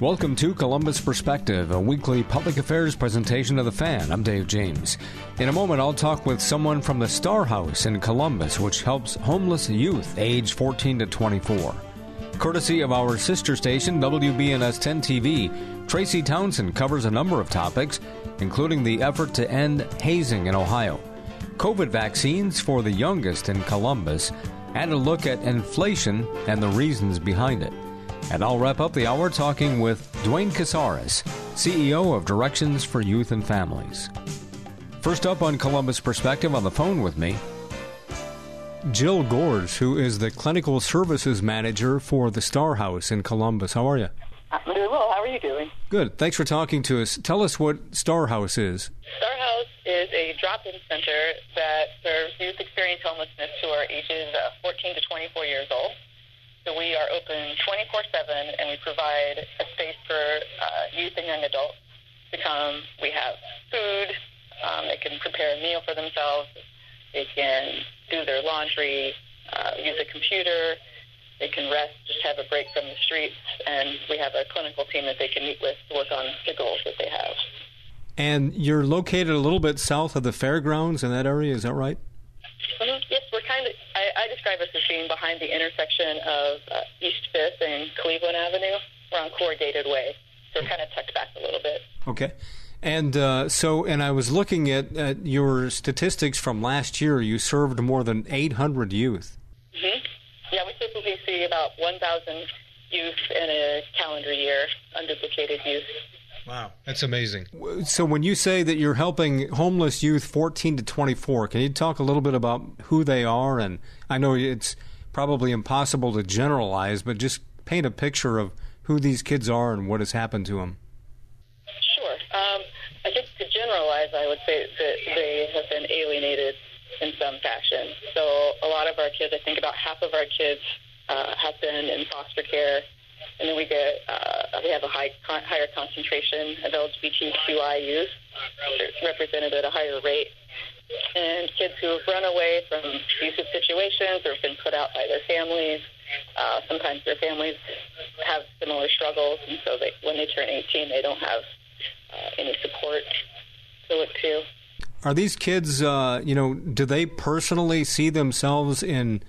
Welcome to Columbus Perspective, a weekly public affairs presentation of the fan. I'm Dave James. In a moment, I'll talk with someone from the Star House in Columbus, which helps homeless youth age 14 to 24. Courtesy of our sister station, WBNS 10 TV, Tracy Townsend covers a number of topics, including the effort to end hazing in Ohio, COVID vaccines for the youngest in Columbus, and a look at inflation and the reasons behind it. And I'll wrap up the hour talking with Duane Casares, CEO of Directions for Youth and Families. First up on Columbus Perspective on the phone with me, Jill Gores, who is the Clinical Services Manager for the Star House in Columbus. How are you? I'm doing well. How are you doing? Good. Thanks for talking to us. Tell us what Star House is. Star House is a drop-in center that serves youth experiencing homelessness who are ages uh, 14 to 24 years old. So we are open 24/7, and we provide a space for uh, youth and young adults to come. We have food. Um, they can prepare a meal for themselves. They can do their laundry, uh, use a computer. They can rest, just have a break from the streets, and we have a clinical team that they can meet with to work on the goals that they have. And you're located a little bit south of the fairgrounds in that area, is that right? Mhm. Yes, we're kind of. I, I describe us as being behind the intersection of uh, East Fifth and Cleveland Avenue. We're on Corrugated Way, so we're kind of tucked back a little bit. Okay. And uh, so, and I was looking at, at your statistics from last year. You served more than 800 youth. hmm Yeah, we typically see about 1,000 youth in a calendar year, unduplicated youth. Wow, that's amazing. So, when you say that you're helping homeless youth 14 to 24, can you talk a little bit about who they are? And I know it's probably impossible to generalize, but just paint a picture of who these kids are and what has happened to them. Sure. Um, I think to generalize, I would say that they have been alienated in some fashion. So a lot of our kids, I think about half of our kids uh, have been in foster care, and then we get uh, we have a high con- higher concentration of LGBTQI youth represented at a higher rate. And kids who have run away from abusive situations or have been put out by their families. Uh, sometimes their families have similar struggles, and so they, when they turn 18, they don't have uh, any support to look to. Are these kids, uh, you know, do they personally see themselves in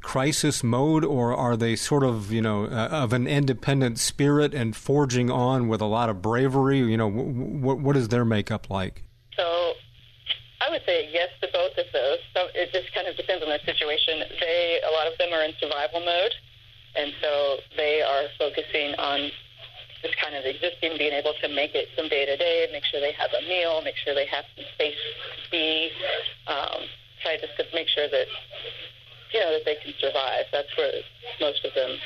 crisis mode, or are they sort of, you know, uh, of an independent spirit and forging on with a lot of bravery? You know, w- w- what is their makeup like? So I would say yes to both of those. So it just kind of depends on the situation. They, a lot of them are in survival mode, and so they are focusing on just kind of existing, being able to make it from day to day, make sure they have a meal, make sure they have some space to be, um, try just to make sure that you know that they can survive. That's where most of them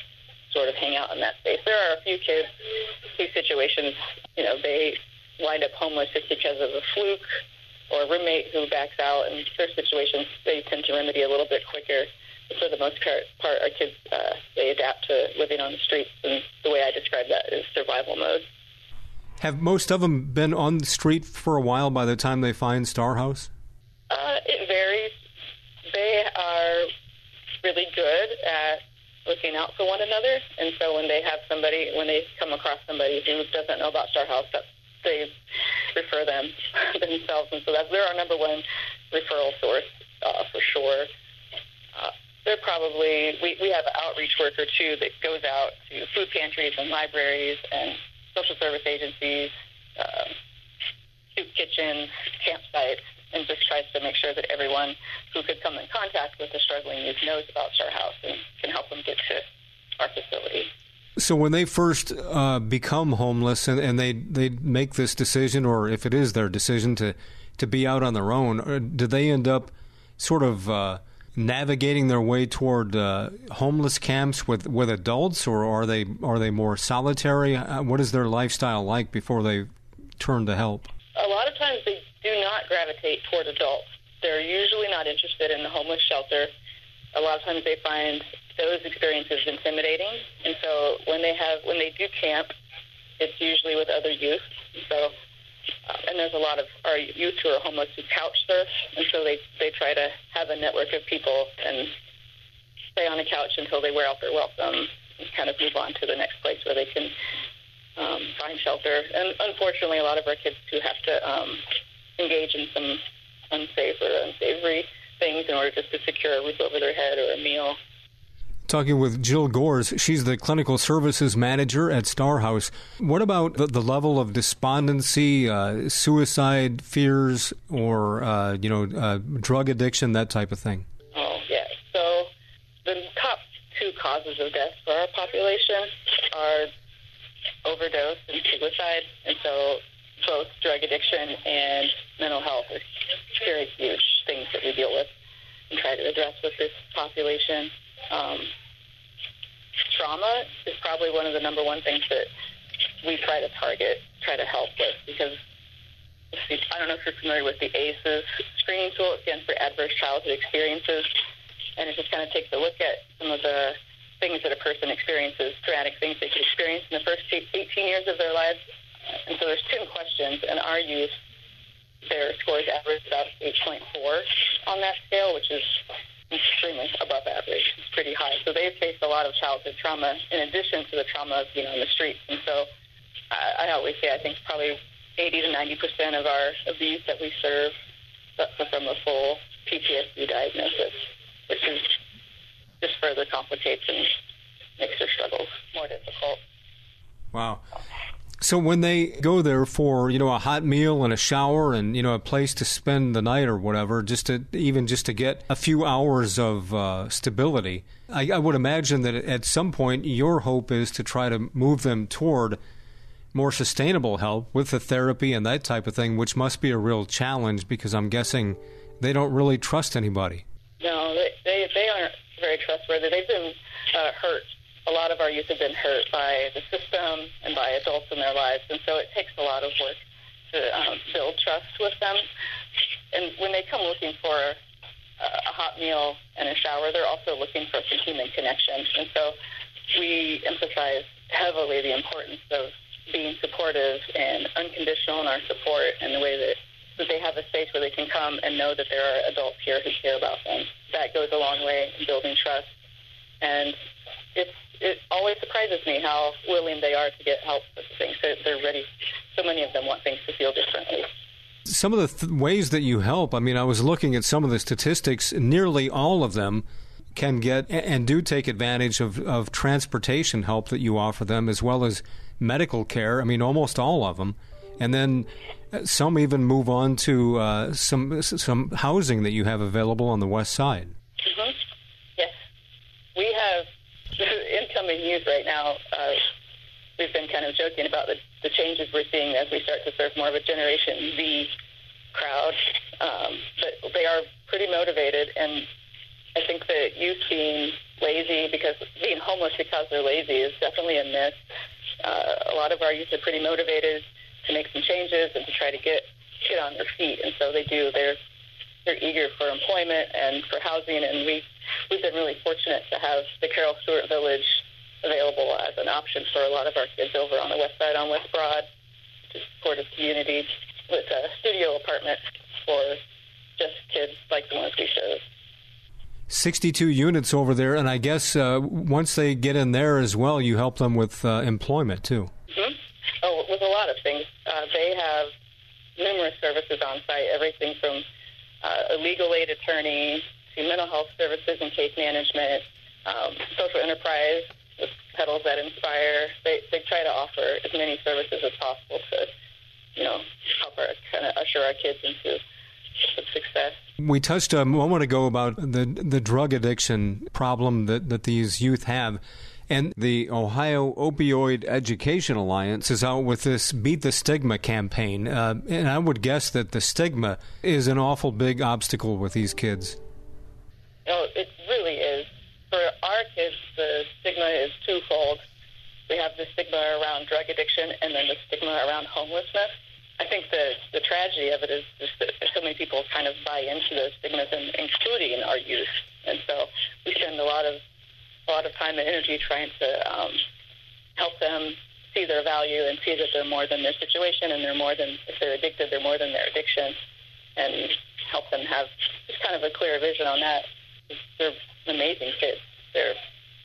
sort of hang out in that space. There are a few kids whose situations, you know, they wind up homeless just because of a fluke or a roommate who backs out, and their situations they tend to remedy a little bit quicker. But for the most part, part our kids uh, they adapt to living on the streets, and the way I describe that is survival mode. Have most of them been on the street for a while by the time they find Star House? Uh, it varies. They are really good at looking out for one another, and so when they have somebody, when they come across somebody who doesn't know about Star House, that they refer them themselves, and so that's they're our number one referral source uh, for sure. Uh, they're probably we, we have an outreach worker too that goes out to food pantries and libraries and social service agencies, uh, soup kitchens, campsites, and just tries to make sure that everyone who could come in contact with a struggling youth knows about Star House and can help them get to our facility. So when they first uh, become homeless and, and they they make this decision, or if it is their decision to to be out on their own, uh, do they end up sort of uh, navigating their way toward uh, homeless camps with, with adults, or are they are they more solitary? Uh, what is their lifestyle like before they turn to help? A lot of times they do not gravitate toward adults. They're usually not interested in the homeless shelter. A lot of times they find those experiences intimidating, and so when they have when they do camp, it's usually with other youth. So, uh, and there's a lot of our youth who are homeless who couch surf, and so they they try to have a network of people and stay on a couch until they wear out their welcome and kind of move on to the next place where they can um, find shelter. And unfortunately, a lot of our kids do have to um, engage in some unsafe or unsavory things in order just to secure a roof over their head or a meal. Talking with Jill Gores, she's the clinical services manager at Star House. What about the, the level of despondency, uh, suicide fears, or uh, you know, uh, drug addiction, that type of thing? Oh yeah. So the top two causes of death for our population are overdose and suicide, and so both drug addiction and mental health are very huge things that we deal with and try to address with this population. Um, trauma is probably one of the number one things that we try to target, try to help with, because I don't know if you're familiar with the ACEs screening tool. It stands for Adverse Childhood Experiences, and it just kind of takes a look at some of the things that a person experiences, traumatic things they could experience in the first 18 years of their lives. And so there's 10 questions, and our youth, their scores average about 8.4 on that scale, which is extremely above average. It's pretty high. So they've faced a lot of childhood trauma in addition to the trauma of being in the streets. And so I, I always say I think probably 80 to 90 percent of our of the youth that we serve suffer from a full PTSD diagnosis, which is just further complicates and makes their struggles more difficult. Wow. So when they go there for you know a hot meal and a shower and you know a place to spend the night or whatever, just to even just to get a few hours of uh, stability, I, I would imagine that at some point your hope is to try to move them toward more sustainable help with the therapy and that type of thing, which must be a real challenge because I'm guessing they don't really trust anybody. No, they they, they aren't very trustworthy. They've been uh, hurt a lot of our youth have been hurt by the system and by adults in their lives, and so it takes a lot of work to um, build trust with them. And when they come looking for a, hot meal and a shower, they're also looking for some human connection. And so we emphasize heavily the importance of being supportive and unconditional in our support and the way that that they have a space where they can come and know that there are adults here who care about them. That goes a long way in building trust. And it's it always surprises me how willing they are to get help with things. They're, they're ready. So many of them want things to feel differently. Some of the th- ways that you help, I mean, I was looking at some of the statistics. Nearly all of them can get and do take advantage of, of transportation help that you offer them, as well as medical care. I mean, almost all of them. And then uh, some even move on to uh, some some housing that you have available on the west side. Mm-hmm. Yes, we have incoming youth right now, uh, we've been kind of joking about the, the changes we're seeing as we start to serve more of a Generation Z crowd. Um, but they are pretty motivated, and I think that youth being lazy because being homeless because they're lazy is definitely a myth. Uh, a lot of our youth are pretty motivated to make some changes and to try to get get on their feet, and so they do. They're they're eager for employment and for housing, and we we've been really fortunate to have the Carol Stewart Village available as an option for a lot of our kids over on the west side on West Broad, which is a supportive community with a studio apartment for just kids like the ones we serve. 62 units over there, and I guess uh, once they get in there as well, you help them with uh, employment too. Mm-hmm. Oh, with a lot of things. Uh, they have numerous services on site, everything from uh, a legal aid attorney to mental health services and case management, um, social enterprise with Petals That Inspire. They, they try to offer as many services as possible to, you know, help our kind of usher our kids into success. We touched a moment ago about the the drug addiction problem that, that these youth have. And the Ohio Opioid Education Alliance is out with this Beat the Stigma campaign. Uh, and I would guess that the stigma is an awful big obstacle with these kids. No, it really is. For our kids, the stigma is twofold. We have the stigma around drug addiction and then the stigma around homelessness. I think the the tragedy of it is just that so many people kind of buy into those stigmas, and including our youth. And so we spend a lot of a lot of time and energy trying to um, help them see their value and see that they're more than their situation, and they're more than if they're addicted, they're more than their addiction, and help them have just kind of a clear vision on that they're amazing kids. They're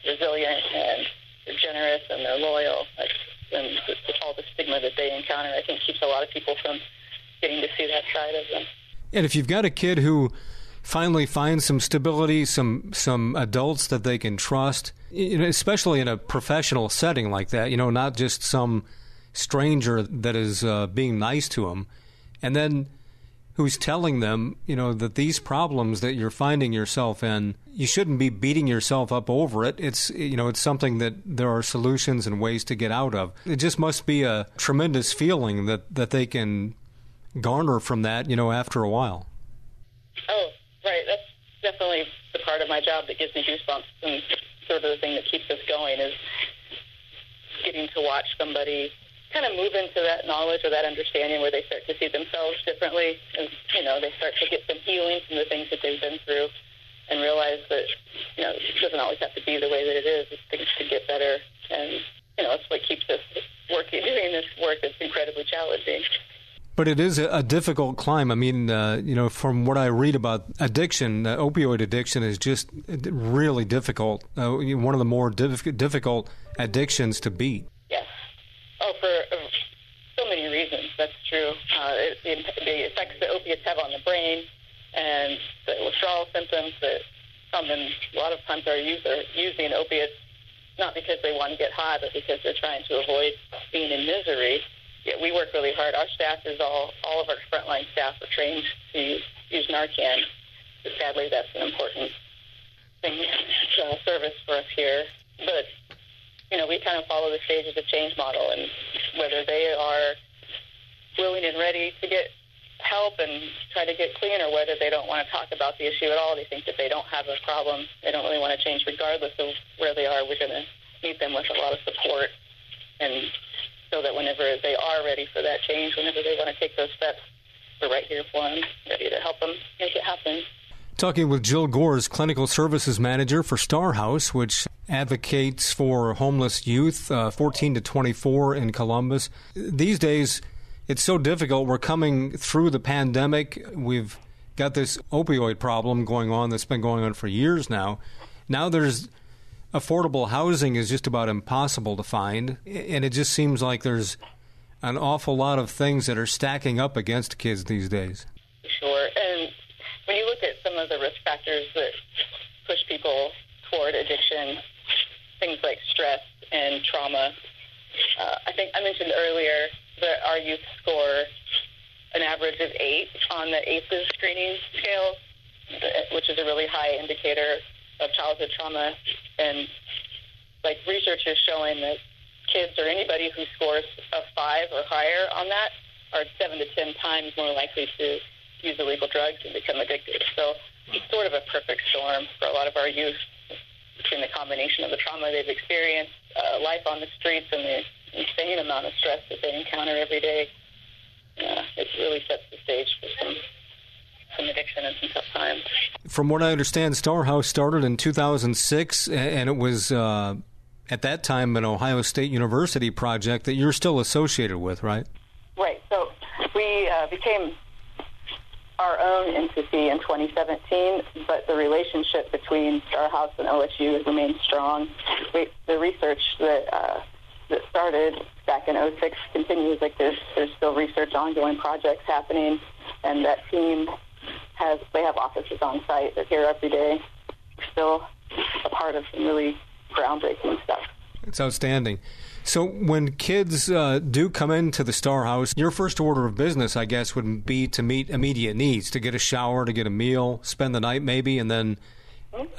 resilient and they're generous and they're loyal. And all the stigma that they encounter, I think keeps a lot of people from getting to see that side of them. And if you've got a kid who finally finds some stability, some some adults that they can trust, especially in a professional setting like that, you know, not just some stranger that is uh, being nice to them, and then who's telling them, you know, that these problems that you're finding yourself in, you shouldn't be beating yourself up over it. It's, you know, it's something that there are solutions and ways to get out of. It just must be a tremendous feeling that, that they can garner from that, you know, after a while. Oh, right. That's definitely the part of my job that gives me goosebumps and sort of the thing that keeps us going is getting to watch somebody kind of move into that knowledge or that understanding where they start to see themselves differently and you know they start to get some healing from the things that they've been through and realize that you know it doesn't always have to be the way that it is it's things could get better and you know it's what keeps us working doing this work that's incredibly challenging but it is a, difficult climb. I mean, uh, you know, from what I read about addiction, uh, opioid addiction is just really difficult. Uh, one of the more diff- difficult addictions to beat. Oh, for uh, so many True. Uh, it, it, the effects that opiates have on the brain and the withdrawal symptoms that come in a lot of times are using opiates not because they want to get high, but because they're trying to avoid being in misery. Yeah, we work really hard. Our staff is all all of our frontline staff are trained to use Narcan. But sadly, that's an important thing uh, service for us here. But you know, we kind of follow the stages of change model, and whether they are willing and ready to get help and try to get clean, or whether they don't want to talk about the issue at all, they think that they don't have a problem, they don't really want to change, regardless of where they are. We're going to meet them with a lot of support, and so that whenever they are ready for that change, whenever they want to take those steps, we're right here for them, ready to help them make it happen. Talking with Jill Gores, Clinical Services Manager for Star House, which advocates for homeless youth, uh, 14 to 24 in Columbus. These days, it's so difficult. We're coming through the pandemic. We've got this opioid problem going on that's been going on for years now. Now there's affordable housing is just about impossible to find, and it just seems like there's an awful lot of things that are stacking up against kids these days. Sure, and when you look at some of the risk factors that push people toward addiction, things like stress and trauma, uh, I think I mentioned earlier that our youth score an average of eight on the ACEs screening scale, which is a really high indicator of childhood trauma. And like research is showing that kids or anybody who scores a five or higher on that are seven to ten times more likely to use illegal drugs and become addicted. So it's sort of a perfect storm for a lot of our youth between the combination of the trauma they've experienced, uh, life on the streets, and the insane amount of stress that they encounter every day. Uh, it really sets the stage for some some addiction and some tough times. From what I understand, Star House started in 2006, and it was uh, at that time an Ohio State University project that you're still associated with, right? Right. So we uh, became our own entity in 2017, but the relationship between Star House and OSU remains strong. We, the research that uh, that started back in 06 continues. Like there's there's still research, ongoing projects happening, and that team has they have offices on site. They're here every day. We're still a part of some really groundbreaking stuff. It's outstanding. So when kids uh, do come into the Star House, your first order of business, I guess, would be to meet immediate needs, to get a shower, to get a meal, spend the night maybe, and then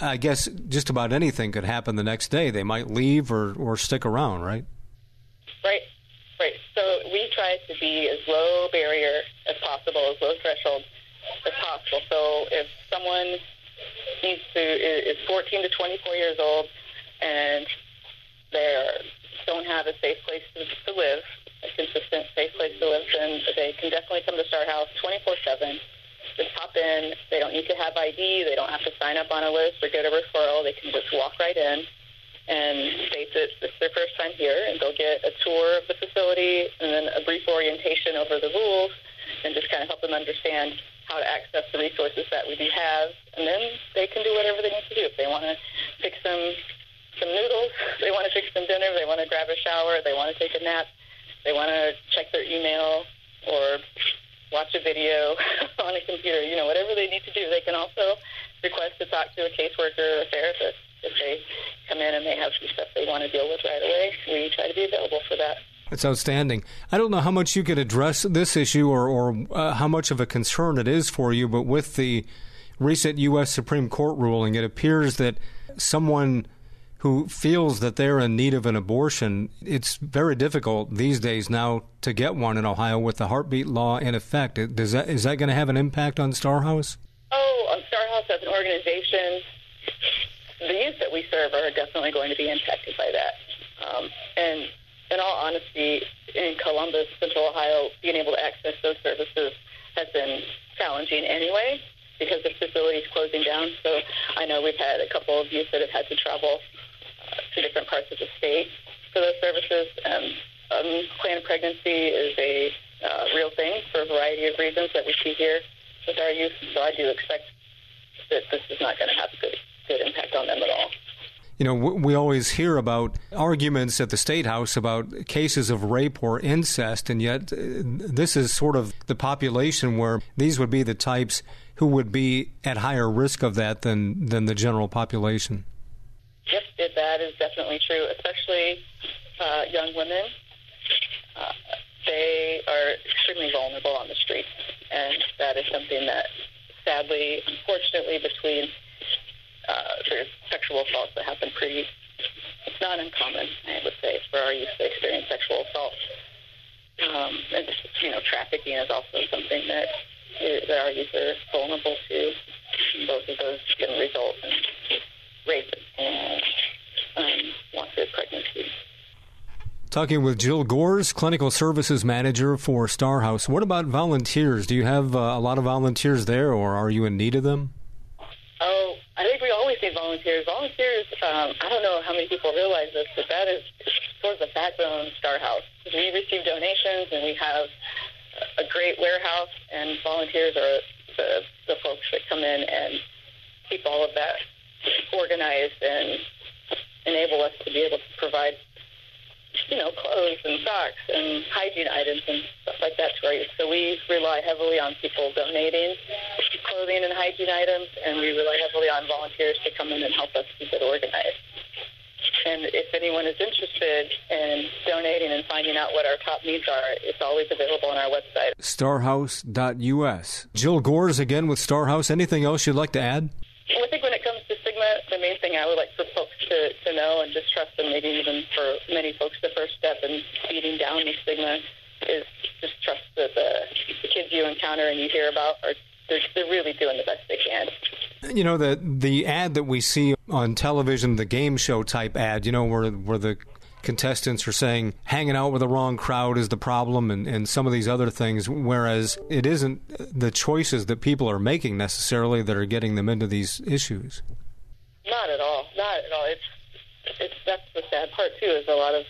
I guess just about anything could happen the next day. They might leave or, or stick around, right? Right, right. So we try to be as low barrier as possible, as low threshold as possible. So if someone needs to is 14 to 24 years old and they're don't have a safe place to, to live, a consistent safe place to live, then they can definitely come to Star House 24/7. Just pop in. They don't need to have ID. They don't have to sign up on a list or get a referral. They can just walk right in and state that it's their first time here, and they'll get a tour of the facility and then a brief orientation over the rules, and just kind of help them understand how to access the resources that we do have, and then they can do whatever they need to do. If they want to pick some some noodles, they want to fix some dinner, they want to grab a shower, they want to take a nap, they want to check their email or watch a video on a computer, you know, whatever they need to do. They can also request to talk to a caseworker or a therapist if they come in and they have some stuff they want to deal with right away. We try to be available for that. It's outstanding. I don't know how much you could address this issue or, or uh, how much of a concern it is for you, but with the recent U.S. Supreme Court ruling, it appears that someone who feels that they're in need of an abortion, it's very difficult these days now to get one in Ohio with the heartbeat law in effect. Does that, is that going to have an impact on Star House? Oh, on Star House as an organization, the youth that we serve are definitely going to be impacted by that. Um, and in all honesty, in Columbus, Central Ohio, being able to access those services has been challenging anyway because the facility's closing down. So I know we've had a couple of youth that have had to travel to different parts of the state for those services. And um, unplanned pregnancy is a uh, real thing for a variety of reasons that we see here with our youth. So I do expect that this is not going to have a good, good impact on them at all. You know, we always hear about arguments at the State House about cases of rape or incest, and yet uh, this is sort of the population where these would be the types who would be at higher risk of that than, than the general population. Yep, that is definitely true, especially uh, young women. Uh, they are extremely vulnerable on the streets, and that is something that, sadly, unfortunately, between uh, there's sexual assaults that happen pretty. It's not uncommon, I would say, for our youth to experience sexual assault. Um, and you know, trafficking is also something that that our youth are vulnerable to. Both of those can result in rape and um, wanted pregnancy. Talking with Jill Gores, Clinical Services Manager for Star House. What about volunteers? Do you have uh, a lot of volunteers there, or are you in need of them? Oh, I think we always need volunteers. Volunteers, um, I don't know how many people realize this, but that is sort of the backbone of Star House. We receive donations, and we have a great warehouse, and volunteers are the, the folks that come in and keep all of that organized and enable us to be able to provide, you know, clothes and socks and hygiene items and stuff like that. So we rely heavily on people donating clothing and hygiene items, and we rely heavily on volunteers to come in and help us keep it organized. And if anyone is interested in donating and finding out what our top needs are, it's always available on our website. Starhouse.us. Jill Gores again with Starhouse. Anything else you'd like to add? I think when it comes to stigma, the main thing I would like for folks to, to know and just trust, and maybe even for many folks, the first step in beating down the stigma is just trust that the, the kids you encounter and you hear about are they're, they're really doing the best they can. You know the the ad that we see on television, the game show type ad. You know where where the contestants are saying hanging out with the wrong crowd is the problem and, and some of these other things, whereas it isn't the choices that people are making necessarily that are getting them into these issues. Not at all. Not at all. It's, it's that's the sad part too. Is a lot of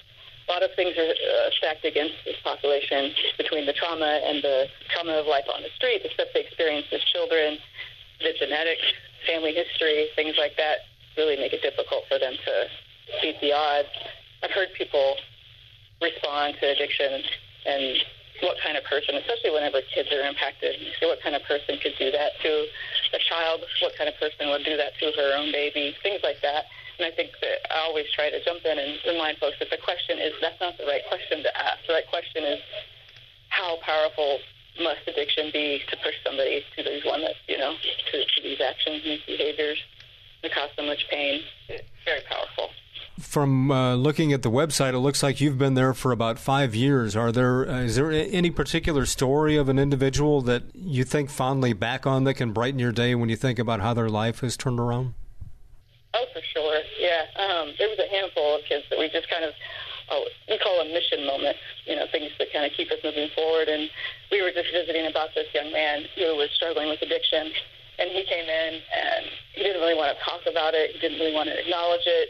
a lot of things are uh, stacked against this population between the trauma and the trauma of life on the street, the stuff they experience as children, the genetics, family history, things like that, really make it difficult for them to beat the odds I've heard people respond to addiction and what kind of person, especially whenever kids are impacted, what kind of person could do that to a child, what kind of person would do that to her own baby, things like that. And I think that I always try to jump in and remind folks that the question is that's not the right question to ask. The right question is how powerful must addiction be to push somebody to these limits, you know, to, to these actions, these behaviors, that cause so much pain. It's very powerful from uh, looking at the website, it looks like you've been there for about five years. Are there uh, is there any particular story of an individual that you think fondly back on that can brighten your day when you think about how their life has turned around? Oh, for sure. Yeah, um, there was a handful of kids that we just kind of oh, we call a mission moment. You know, things that kind of keep us moving forward. And we were just visiting about this young man who was struggling with addiction. And he came in and he didn't really want to talk about it. He didn't really want to acknowledge it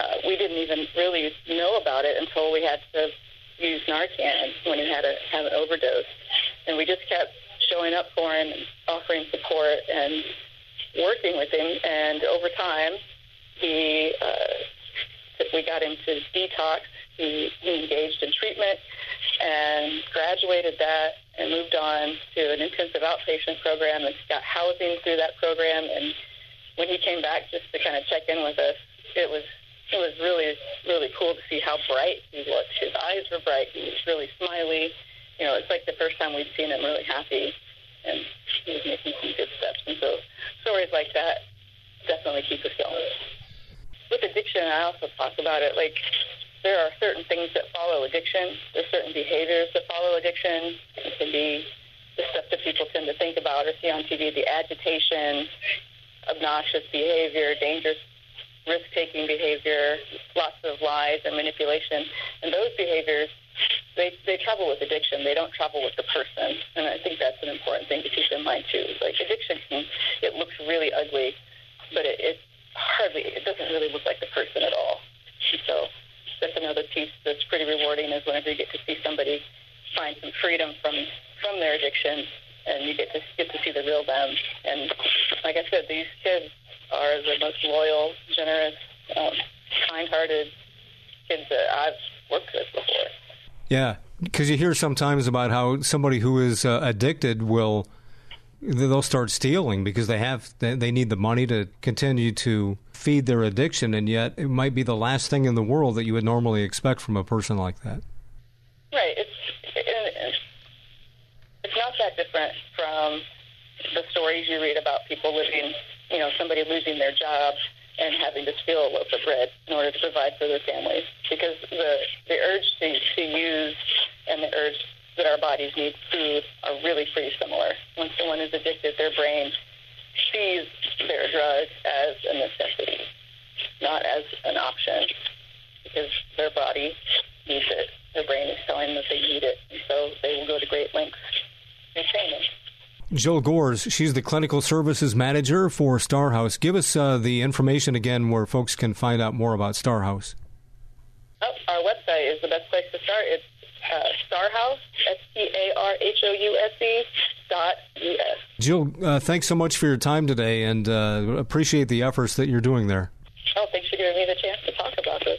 uh, we didn't even really know about it until we had to use Narcan when he had a have an overdose, and we just kept showing up for him, and offering support, and working with him. And over time, he uh, we got him to detox. He, he engaged in treatment. and graduated that and moved on to an intensive outpatient program and got housing through that program. And when he came back just to kind of check in with us, it was it was really really cool to see how bright he looked. His eyes were bright. He was really smiley. You know, it's like the first time we'd seen him really happy, and he was making some good steps. And so stories like that definitely keep us going. With addiction, I also talk about it like there are certain things that follow addiction. There's certain behaviors that follow addiction. It can be the stuff that people tend to think about or see on TV, the agitation, obnoxious behavior, dangerous risk-taking behavior, lots of lies and manipulation. And those behaviors, they, they travel with addiction. They don't travel with the person. And I think that's an important thing to keep in mind, too. Like addiction, it looks really ugly, but it, it hardly, it doesn't really look like the person at all. So that's another piece that's pretty rewarding is whenever you get to see somebody find some freedom from from their addiction and you get to get to see the real them. And like I said, these kids are the most loyal, generous, um, kind-hearted kids that I've worked with before. Yeah, because you hear sometimes about how somebody who is uh, addicted will they'll start stealing because they have they need the money to continue to feed their addiction, and yet it might be the last thing in the world that you would normally expect from a person like that. Right. It's it's not that different from the stories you read about people living, you know, somebody losing their job and having to steal a loaf of bread in order to provide for their families. Because the the urge to, to use and the urge that our bodies need food are really pretty similar. When someone is addicted, their brain sees their drug as a necessity, not as an option, because their body needs it. Their brain is telling them that they need it, and so they will go to great lengths to obtain it. Jill Gores, she's the clinical services manager for Starhouse. Give us uh, the information again where folks can find out more about Starhouse. Oh, our website is the best place to start. It's uh, Starhouse, S T A R H O U S E dot U S. Jill, uh, thanks so much for your time today and uh, appreciate the efforts that you're doing there. Oh, thanks for giving me the chance to talk about this.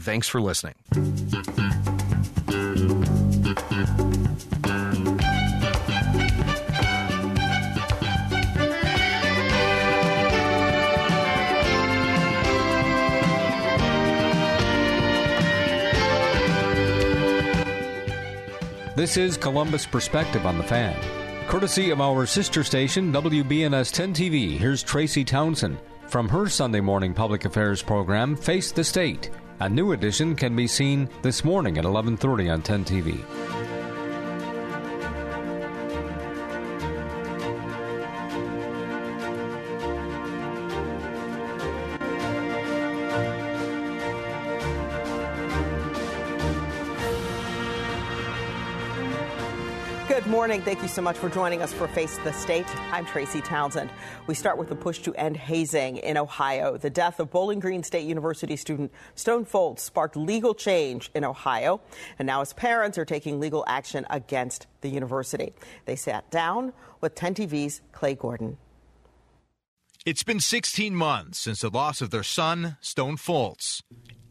thanks for listening. This is Columbus Perspective on the Fan. Courtesy of our sister station, WBNS 10 TV, here's Tracy Townsend from her Sunday morning public affairs program, Face the State. A new edition can be seen this morning at 11:30 on 10 TV. Morning. Thank you so much for joining us for Face the State. I'm Tracy Townsend. We start with the push to end hazing in Ohio. The death of Bowling Green State University student Stone Foltz sparked legal change in Ohio, and now his parents are taking legal action against the university. They sat down with 10 TV's Clay Gordon. It's been 16 months since the loss of their son, Stone Foltz.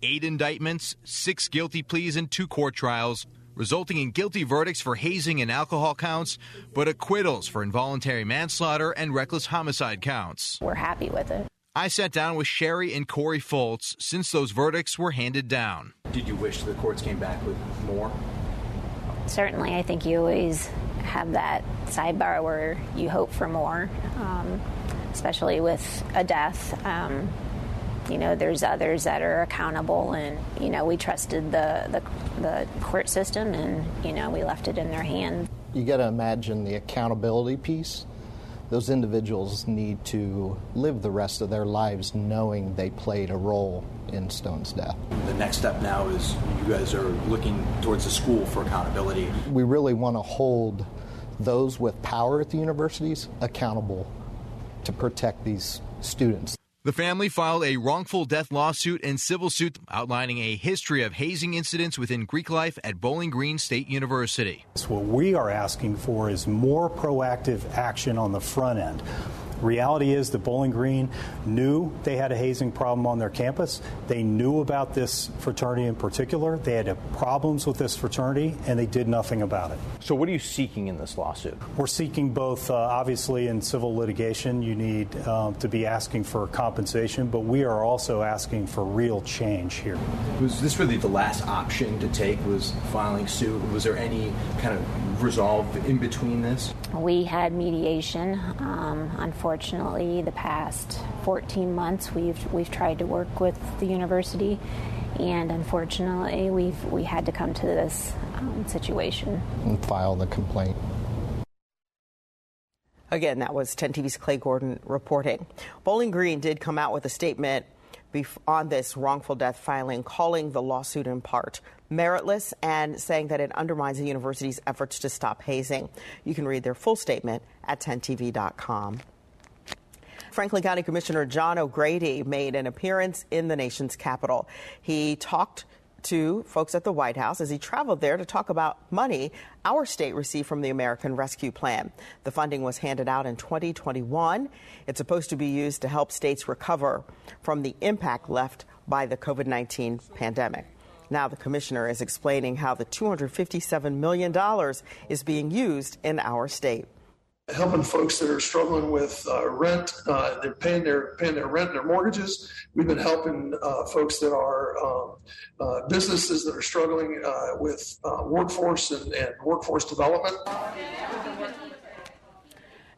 Eight indictments, six guilty pleas, and two court trials resulting in guilty verdicts for hazing and alcohol counts, but acquittals for involuntary manslaughter and reckless homicide counts. We're happy with it. I sat down with Shari and Cory Foltz since those verdicts were handed down. Did you wish the courts came back with more? Certainly, I think you always have that sidebar where you hope for more, um, especially with a death. Um, you know, there's others that are accountable, and you know, we trusted the the, the court system, and you know, we left it in their hands. You got to imagine the accountability piece those individuals need to live the rest of their lives knowing they played a role in Stone's death. The next step now is you guys are looking towards the school for accountability. We really want to hold those with power at the universities accountable to protect these students. The family filed a wrongful death lawsuit and civil suit outlining a history of hazing incidents within Greek life at Bowling Green State University. What we are asking for is more proactive action on the front end. Reality is that Bowling Green knew they had a hazing problem on their campus. They knew about this fraternity in particular. They had problems with this fraternity, and they did nothing about it. So, what are you seeking in this lawsuit? We're seeking both, uh, obviously, in civil litigation, you need um, to be asking for compensation, but we are also asking for real change here. Was this really the last option to take? Was filing suit? Was there any kind of resolve in between this? We had mediation. Um, unfortunately, the past 14 months, we've we've tried to work with the university, and unfortunately, we've we had to come to this um, situation and file the complaint. Again, that was 10 TV's Clay Gordon reporting. Bowling Green did come out with a statement on this wrongful death filing, calling the lawsuit in part meritless and saying that it undermines the university's efforts to stop hazing. You can read their full statement at 10tv.com. Franklin County Commissioner John O'Grady made an appearance in the nation's capital. He talked to folks at the White House as he traveled there to talk about money our state received from the American Rescue Plan. The funding was handed out in 2021. It's supposed to be used to help states recover from the impact left by the COVID 19 pandemic. Now, the commissioner is explaining how the $257 million is being used in our state. Helping folks that are struggling with uh, rent, uh, they're paying their paying their rent and their mortgages. We've been helping uh, folks that are um, uh, businesses that are struggling uh, with uh, workforce and, and workforce development.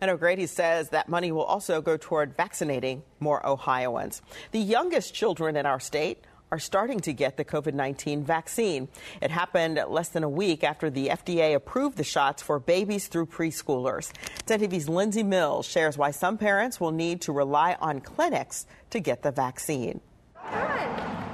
And O'Grady says that money will also go toward vaccinating more Ohioans. The youngest children in our state are starting to get the COVID 19 vaccine. It happened less than a week after the FDA approved the shots for babies through preschoolers. 10 TV's Lindsay Mills shares why some parents will need to rely on clinics to get the vaccine.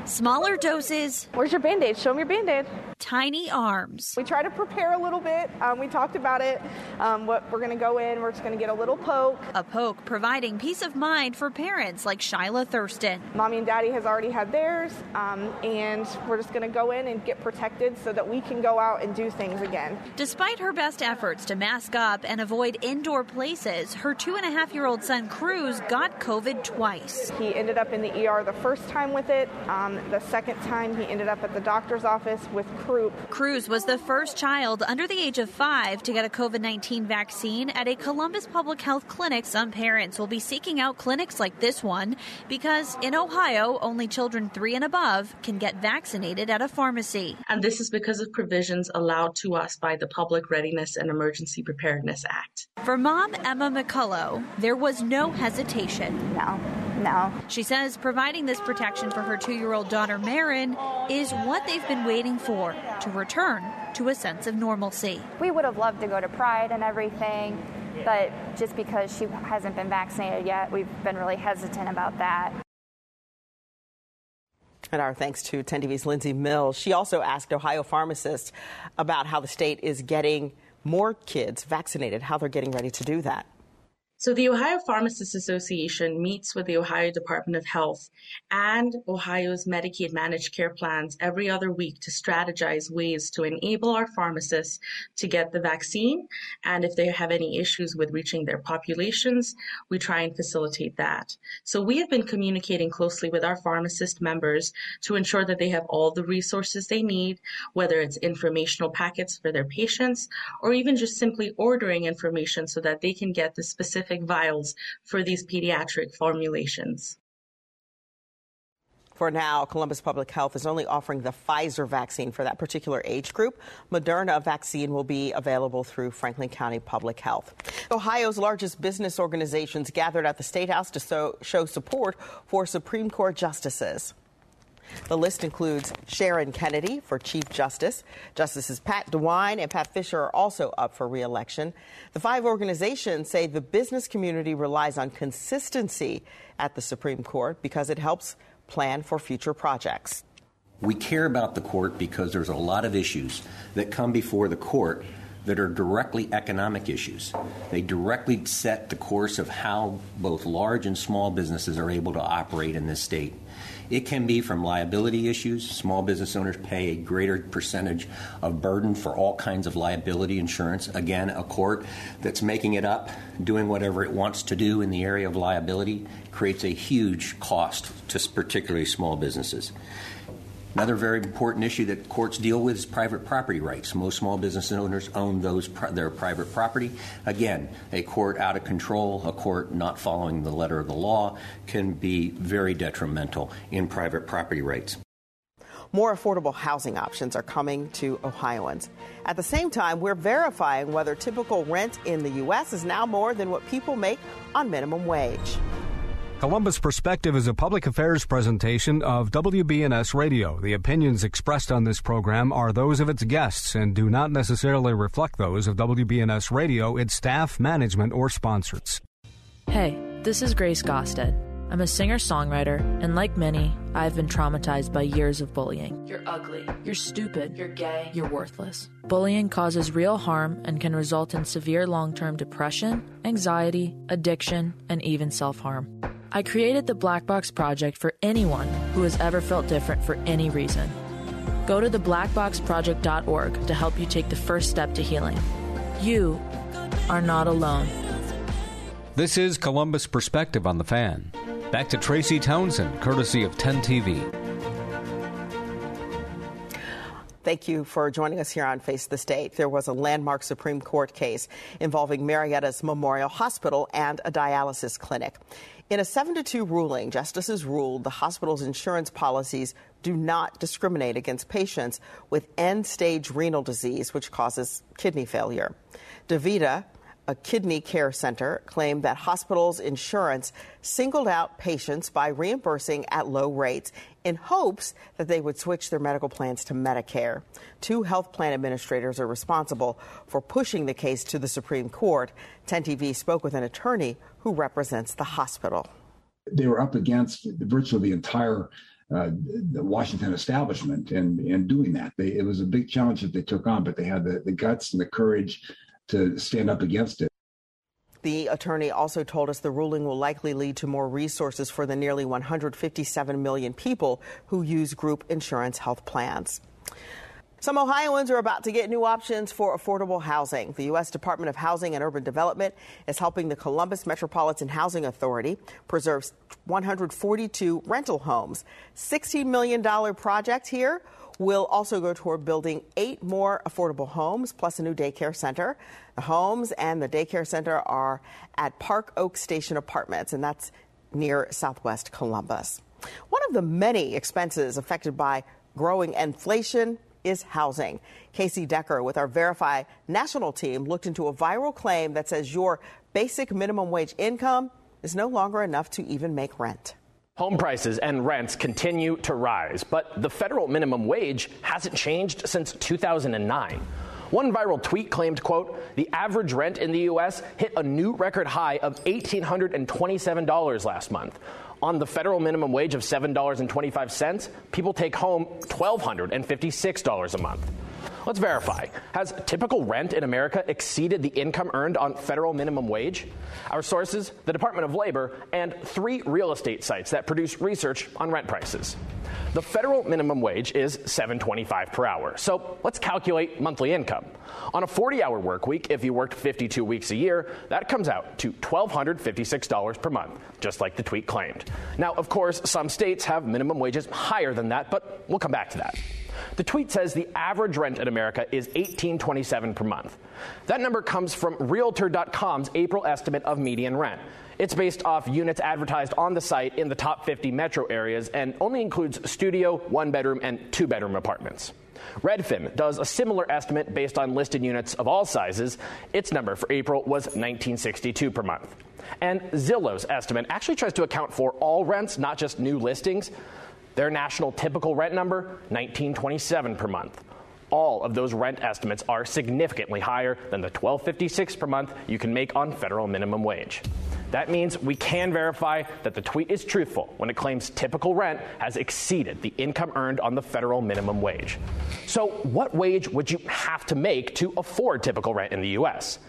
Smaller doses. Where's your band aid? Show them your band aid. Tiny arms. We try to prepare a little bit. Um, we talked about it. Um, what we're going to go in, we're just going to get a little poke. A poke providing peace of mind for parents like Shyla Thurston. Mommy and daddy has already had theirs, um, and we're just going to go in and get protected so that we can go out and do things again. Despite her best efforts to mask up and avoid indoor places, her two and a half year old son Cruz got COVID twice. He ended up in the ER the first time with it. Um, the second time, he ended up at the doctor's office with croup. Cruz was the first child under the age of five to get a COVID 19 vaccine at a Columbus Public Health clinic. Some parents will be seeking out clinics like this one because in Ohio, only children three and above can get vaccinated at a pharmacy. And this is because of provisions allowed to us by the Public Readiness and Emergency Preparedness Act. For mom Emma McCullough, there was no hesitation. No. No. She says providing this protection for her two year old daughter, Marin, is what they've been waiting for to return to a sense of normalcy. We would have loved to go to Pride and everything, but just because she hasn't been vaccinated yet, we've been really hesitant about that. And our thanks to 10 TV's Lindsay Mills. She also asked Ohio pharmacists about how the state is getting more kids vaccinated, how they're getting ready to do that. So the Ohio Pharmacists Association meets with the Ohio Department of Health and Ohio's Medicaid managed care plans every other week to strategize ways to enable our pharmacists to get the vaccine. And if they have any issues with reaching their populations, we try and facilitate that. So we have been communicating closely with our pharmacist members to ensure that they have all the resources they need, whether it's informational packets for their patients or even just simply ordering information so that they can get the specific specific vials for these pediatric formulations. For now, Columbus Public Health is only offering the Pfizer vaccine for that particular age group. Moderna vaccine will be available through Franklin County Public Health. Ohio's largest business organizations gathered at the State House to so, show support for Supreme Court justices. The list includes Sharon Kennedy for Chief Justice. Justices Pat DeWine and Pat Fisher are also up for reelection. The five organizations say the business community relies on consistency at the Supreme Court because it helps plan for future projects. We care about the court because there's a lot of issues that come before the court that are directly economic issues. They directly set the course of how both large and small businesses are able to operate in this state. It can be from liability issues. Small business owners pay a greater percentage of burden for all kinds of liability insurance. Again, a court that's making it up, doing whatever it wants to do in the area of liability, creates a huge cost to particularly small businesses. Another very important issue that courts deal with is private property rights. Most small business owners own those their private property. Again, a court out of control, a court not following the letter of the law, can be very detrimental in private property rights. More affordable housing options are coming to Ohioans. At the same time, we're verifying whether typical rent in the U.S. is now more than what people make on minimum wage. Columbus Perspective is a public affairs presentation of WBNS Radio. The opinions expressed on this program are those of its guests and do not necessarily reflect those of WBNS Radio, its staff, management, or sponsors. Hey, this is Grace Gaustad. I'm a singer songwriter, and like many, I've been traumatized by years of bullying. You're ugly. You're stupid. You're gay. You're worthless. Bullying causes real harm and can result in severe long term depression, anxiety, addiction, and even self harm. I created the Black Box Project for anyone who has ever felt different for any reason. Go to theblackboxproject.org to help you take the first step to healing. You are not alone. This is Columbus Perspective on the Fan. Back to Tracy Townsend, courtesy of 10 Thank you for joining us here on Face the State. There was a landmark Supreme Court case involving Marietta's Memorial Hospital and a dialysis clinic. In a 7 to 2 ruling, justices ruled the hospital's insurance policies do not discriminate against patients with end stage renal disease, which causes kidney failure. DaVita, a kidney care center, claimed that hospitals' insurance singled out patients by reimbursing at low rates in hopes that they would switch their medical plans to Medicare. Two health plan administrators are responsible for pushing the case to the Supreme Court. 10 TV spoke with an attorney who represents the hospital. They were up against virtually the entire uh, the Washington establishment and and doing that. They, it was a big challenge that they took on, but they had the, the guts and the courage to stand up against it. The attorney also told us the ruling will likely lead to more resources for the nearly 157 million people who use group insurance health plans. Some Ohioans are about to get new options for affordable housing. The U.S. Department of Housing and Urban Development is helping the Columbus Metropolitan Housing Authority preserve 142 rental homes. $16 million project here will also go toward building eight more affordable homes plus a new daycare center. The homes and the daycare center are at Park Oak Station Apartments, and that's near southwest Columbus. One of the many expenses affected by growing inflation is housing. Casey Decker with our Verify national team looked into a viral claim that says your basic minimum wage income is no longer enough to even make rent. Home prices and rents continue to rise, but the federal minimum wage hasn't changed since 2009. One viral tweet claimed, quote, the average rent in the U.S. hit a new record high of $1,827 last month. On the federal minimum wage of $7.25, people take home $1,256 a month. Let's verify. Has typical rent in America exceeded the income earned on federal minimum wage? Our sources, the Department of Labor, and three real estate sites that produce research on rent prices. The federal minimum wage is $7.25 per hour. So let's calculate monthly income. On a 40-hour work week, if you worked 52 weeks a year, that comes out to $1,256 per month, just like the tweet claimed. Now, of course, some states have minimum wages higher than that, but we'll come back to that. The tweet says the average rent in America is $18.27 per month. That number comes from Realtor.com's April estimate of median rent. It's based off units advertised on the site in the top 50 metro areas and only includes studio, one bedroom, and two bedroom apartments. Redfin does a similar estimate based on listed units of all sizes. Its number for April was 1962 per month. And Zillow's estimate actually tries to account for all rents, not just new listings. Their national typical rent number, 1927 per month. All of those rent estimates are significantly higher than the 1256 per month you can make on federal minimum wage. That means we can verify that the tweet is truthful when it claims typical rent has exceeded the income earned on the federal minimum wage. So, what wage would you have to make to afford typical rent in the U.S.?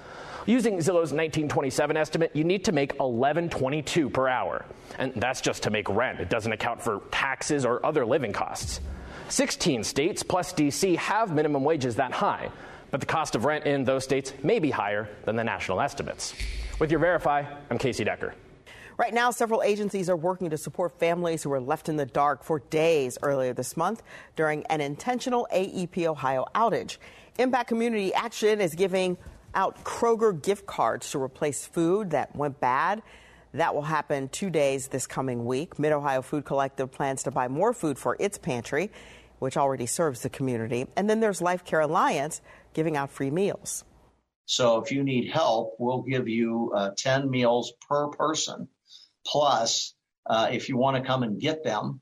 Using Zillow's 1927 estimate, you need to make 1122 per hour. And that's just to make rent. It doesn't account for taxes or other living costs. 16 states plus DC have minimum wages that high, but the cost of rent in those states may be higher than the national estimates. With your Verify, I'm Casey Decker. Right now, several agencies are working to support families who were left in the dark for days earlier this month during an intentional AEP Ohio outage. Impact Community Action is giving out Kroger gift cards to replace food that went bad. That will happen two days this coming week. Mid Ohio Food Collective plans to buy more food for its pantry, which already serves the community. And then there's Life Care Alliance giving out free meals. So if you need help, we'll give you uh, 10 meals per person. Plus, uh, if you want to come and get them,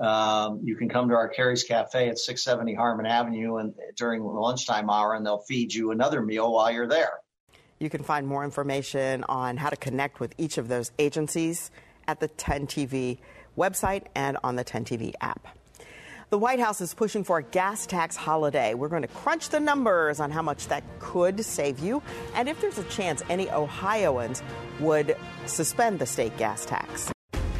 um, you can come to our Carrie's Cafe at 670 Harmon Avenue and during the lunchtime hour, and they'll feed you another meal while you're there. You can find more information on how to connect with each of those agencies at the 10 TV website and on the 10 TV app. The White House is pushing for a gas tax holiday. We're going to crunch the numbers on how much that could save you and if there's a chance any Ohioans would suspend the state gas tax.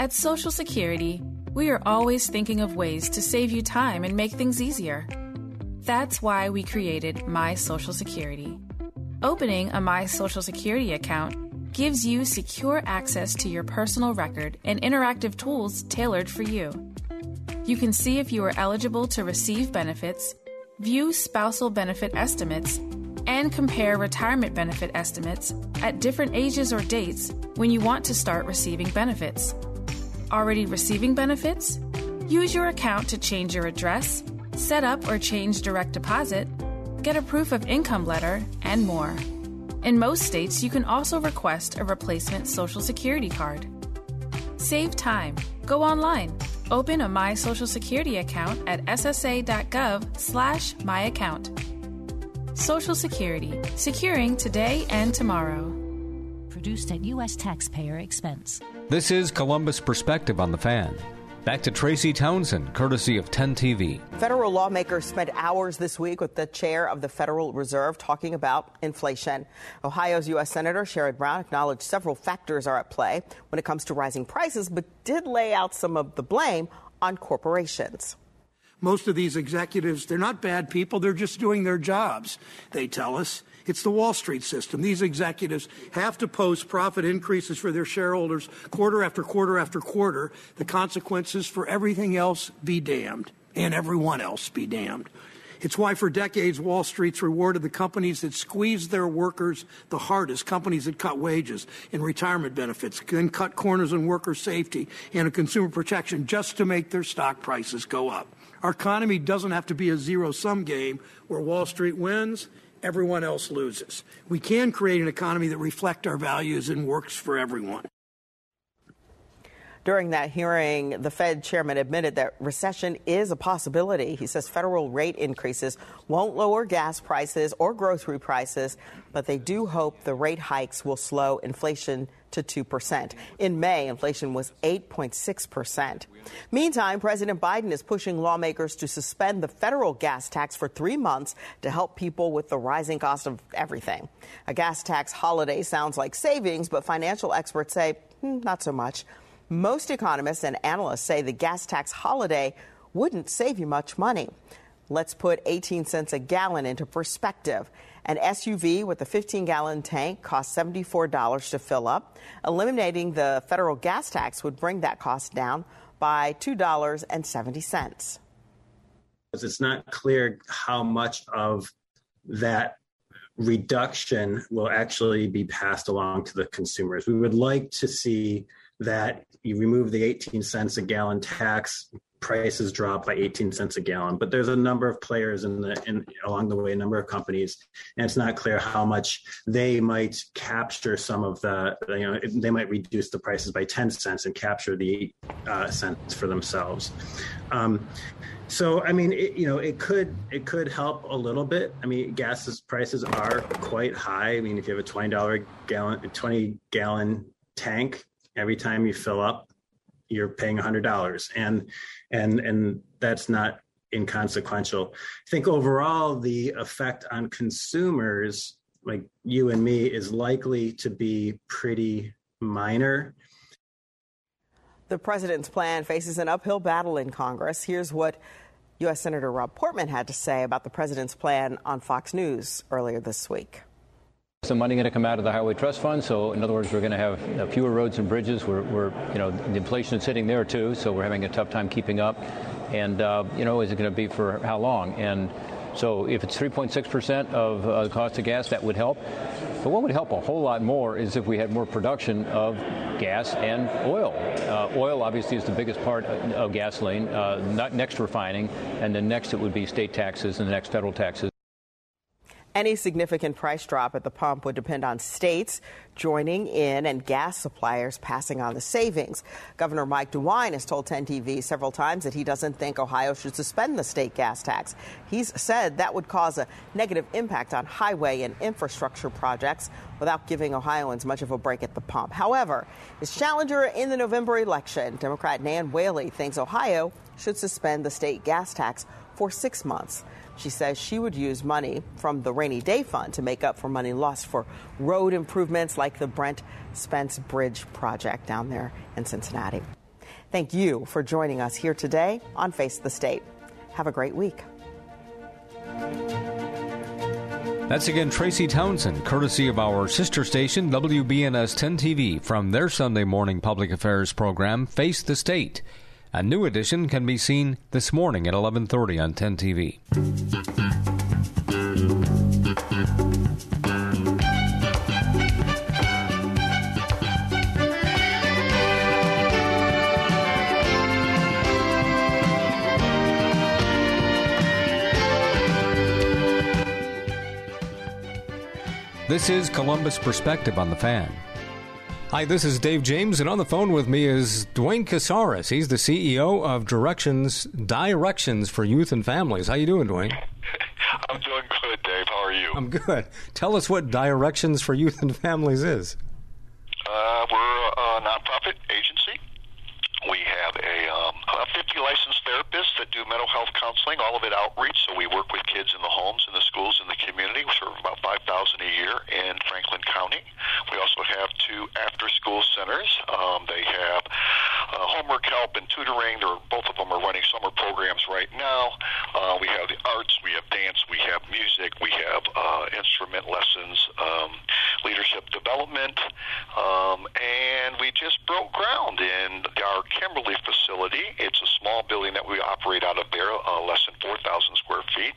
At Social Security, we are always thinking of ways to save you time and make things easier. That's why we created My Social Security. Opening a My Social Security account gives you secure access to your personal record and interactive tools tailored for you. You can see if you are eligible to receive benefits, view spousal benefit estimates, and compare retirement benefit estimates at different ages or dates when you want to start receiving benefits. Already receiving benefits? Use your account to change your address, set up or change direct deposit, get a proof of income letter, and more. In most states, you can also request a replacement Social Security card. Save time. Go online. Open a My Social Security account at ssa.gov/myaccount. Social Security, securing today and tomorrow. Produced at U.S. taxpayer expense. This is Columbus Perspective on the Fan. Back to Tracy Townsend, courtesy of 10 TV. Federal lawmakers spent hours this week with the chair of the Federal Reserve talking about inflation. Ohio's U.S. Senator Sherrod Brown acknowledged several factors are at play when it comes to rising prices, but did lay out some of the blame on corporations most of these executives, they're not bad people, they're just doing their jobs, they tell us. It's the Wall Street system. These executives have to post profit increases for their shareholders quarter after quarter after quarter. The consequences for everything else be damned, and everyone else be damned. It's why for decades Wall Street's rewarded the companies that squeezed their workers the hardest, companies that cut wages and retirement benefits, then cut corners on worker safety and consumer protection just to make their stock prices go up. Our economy doesn't have to be a zero sum game where Wall Street wins everyone else loses. We can create an economy that reflects our values and works for everyone. During that hearing, the Fed chairman admitted that recession is a possibility. He says federal rate increases won't lower gas prices or grocery prices, but they do hope the rate hikes will slow inflation to 2%. In May, inflation was 8.6%. Meantime, President Biden is pushing lawmakers to suspend the federal gas tax for three months to help people with the rising cost of everything. A gas tax holiday sounds like savings, but financial experts say hmm, not so much. Most economists and analysts say the gas tax holiday wouldn't save you much money. Let's put 18 cents a gallon into perspective. An SUV with a 15 gallon tank costs $74 to fill up. Eliminating the federal gas tax would bring that cost down by $2.70. It's not clear how much of that reduction will actually be passed along to the consumers. We would like to see that you remove the 18 cents a gallon tax prices drop by 18 cents a gallon but there's a number of players in the in along the way a number of companies and it's not clear how much they might capture some of the you know they might reduce the prices by 10 cents and capture the uh, cents for themselves um, so I mean, it, you know, it could it could help a little bit. I mean, gas prices are quite high. I mean, if you have a twenty dollar gallon, twenty gallon tank, every time you fill up, you're paying hundred dollars, and and and that's not inconsequential. I think overall the effect on consumers like you and me is likely to be pretty minor. The president's plan faces an uphill battle in Congress. Here's what U.S. Senator Rob Portman had to say about the president's plan on Fox News earlier this week. Some money going to come out of the Highway Trust Fund. So, in other words, we're going to have fewer roads and bridges. We're, we're, you know, the inflation is hitting there too. So we're having a tough time keeping up. And, uh, you know, is it going to be for how long? And so if it's 3.6% of uh, the cost of gas, that would help. But what would help a whole lot more is if we had more production of gas and oil. Uh, oil, obviously, is the biggest part of gasoline, uh, not next refining, and then next it would be state taxes and the next federal taxes. Any significant price drop at the pump would depend on states joining in and gas suppliers passing on the savings. Governor Mike DeWine has told 10 TV several times that he doesn't think Ohio should suspend the state gas tax. He's said that would cause a negative impact on highway and infrastructure projects without giving Ohioans much of a break at the pump. However, his challenger in the November election, Democrat Nan Whaley, thinks Ohio should suspend the state gas tax for six months. She says she would use money from the rainy day fund to make up for money lost for road improvements like the Brent Spence Bridge project down there in Cincinnati. Thank you for joining us here today on Face the State. Have a great week. That's again Tracy Townsend, courtesy of our sister station, WBNS 10 TV, from their Sunday morning public affairs program, Face the State. A new edition can be seen this morning at 11:30 on 10 TV. This is Columbus Perspective on the Fan. Hi, this is Dave James, and on the phone with me is Duane Casares. He's the CEO of Directions Directions for Youth and Families. How you doing, Duane? I'm doing good, Dave. How are you? I'm good. Tell us what Directions for Youth and Families is. Uh, we're a nonprofit agency. We have a, um, 50 licensed therapists that do mental health counseling, all of it outreach. So we work with kids in the homes, in the schools, in the community. 5,000 a year in Franklin County. We also have two after-school centers. Um, they have uh, homework help and tutoring. They're, both of them are running summer programs right now. Uh, we have the arts, we have dance, we have music, we have uh, instrument lessons, um, leadership development, um, and we just broke ground in our Kimberly facility. It's a small building that we operate out of there, uh, less than 4,000 square feet,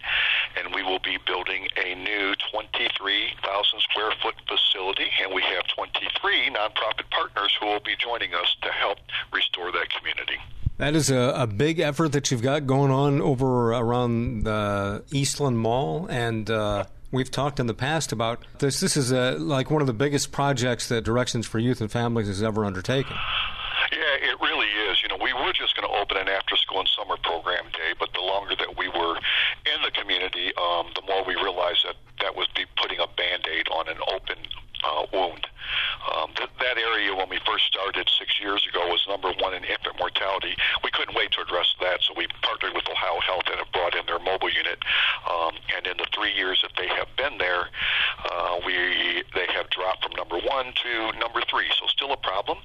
and we will be building a new 23,000 square foot facility, and we have 23 nonprofit partners who will be joining us to help restore that community. That is a, a big effort that you've got going on over around the Eastland Mall, and uh, we've talked in the past about this. This is a, like one of the biggest projects that Directions for Youth and Families has ever undertaken. Yeah, it really is. You know, we were just going to open an after school and summer program day, but the longer that we were in the community, um, the more we realized that that would be putting a band aid on an open uh, wound. Um, th- that area, when we first started six years ago, was number one in infant mortality. We couldn't wait to address that, so we partnered with Ohio Health and have brought in their mobile unit. Um, and in the three years that they have been there, uh, we they have dropped from number one to number three. So still a problem,